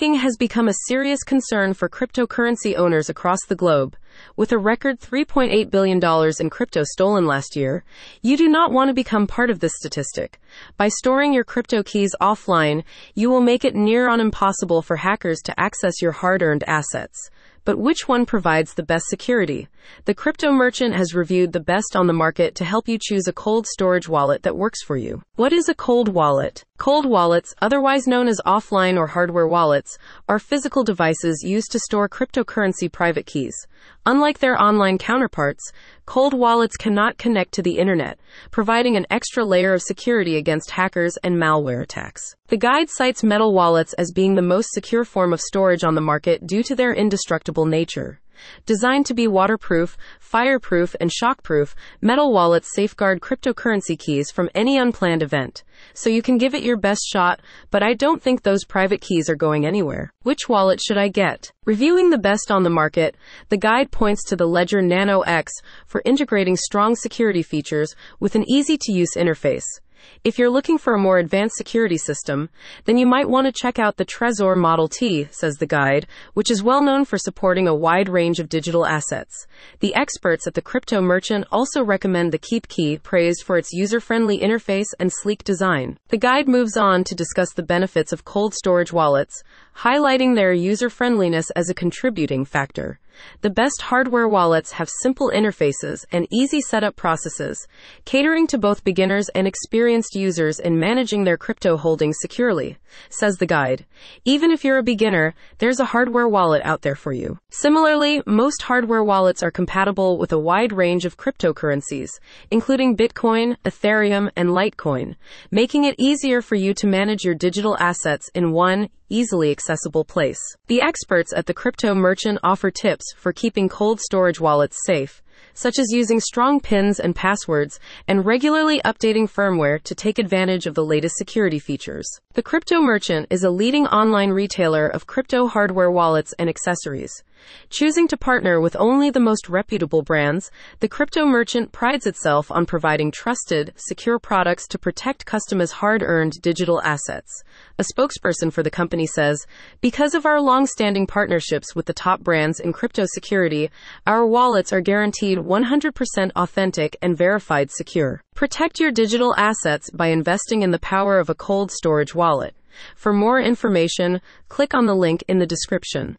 Hacking has become a serious concern for cryptocurrency owners across the globe. With a record $3.8 billion in crypto stolen last year, you do not want to become part of this statistic. By storing your crypto keys offline, you will make it near on impossible for hackers to access your hard earned assets. But which one provides the best security? The crypto merchant has reviewed the best on the market to help you choose a cold storage wallet that works for you. What is a cold wallet? Cold wallets, otherwise known as offline or hardware wallets, are physical devices used to store cryptocurrency private keys. Unlike their online counterparts, cold wallets cannot connect to the internet, providing an extra layer of security against hackers and malware attacks. The guide cites metal wallets as being the most secure form of storage on the market due to their indestructible nature. Designed to be waterproof, fireproof, and shockproof, metal wallets safeguard cryptocurrency keys from any unplanned event. So you can give it your best shot, but I don't think those private keys are going anywhere. Which wallet should I get? Reviewing the best on the market, the guide points to the Ledger Nano X for integrating strong security features with an easy to use interface. If you're looking for a more advanced security system, then you might want to check out the Trezor Model T, says the guide, which is well known for supporting a wide range of digital assets. The experts at the Crypto Merchant also recommend the KeepKey, praised for its user friendly interface and sleek design. The guide moves on to discuss the benefits of cold storage wallets, highlighting their user friendliness as a contributing factor. The best hardware wallets have simple interfaces and easy setup processes, catering to both beginners and experienced users in managing their crypto holdings securely, says the guide. Even if you're a beginner, there's a hardware wallet out there for you. Similarly, most hardware wallets are compatible with a wide range of cryptocurrencies, including Bitcoin, Ethereum, and Litecoin, making it easier for you to manage your digital assets in one easily accessible place. The experts at the Crypto Merchant offer tips for keeping cold storage wallets safe, such as using strong pins and passwords and regularly updating firmware to take advantage of the latest security features. The Crypto Merchant is a leading online retailer of crypto hardware wallets and accessories. Choosing to partner with only the most reputable brands, the crypto merchant prides itself on providing trusted, secure products to protect customers' hard earned digital assets. A spokesperson for the company says, Because of our long standing partnerships with the top brands in crypto security, our wallets are guaranteed 100% authentic and verified secure. Protect your digital assets by investing in the power of a cold storage wallet. For more information, click on the link in the description.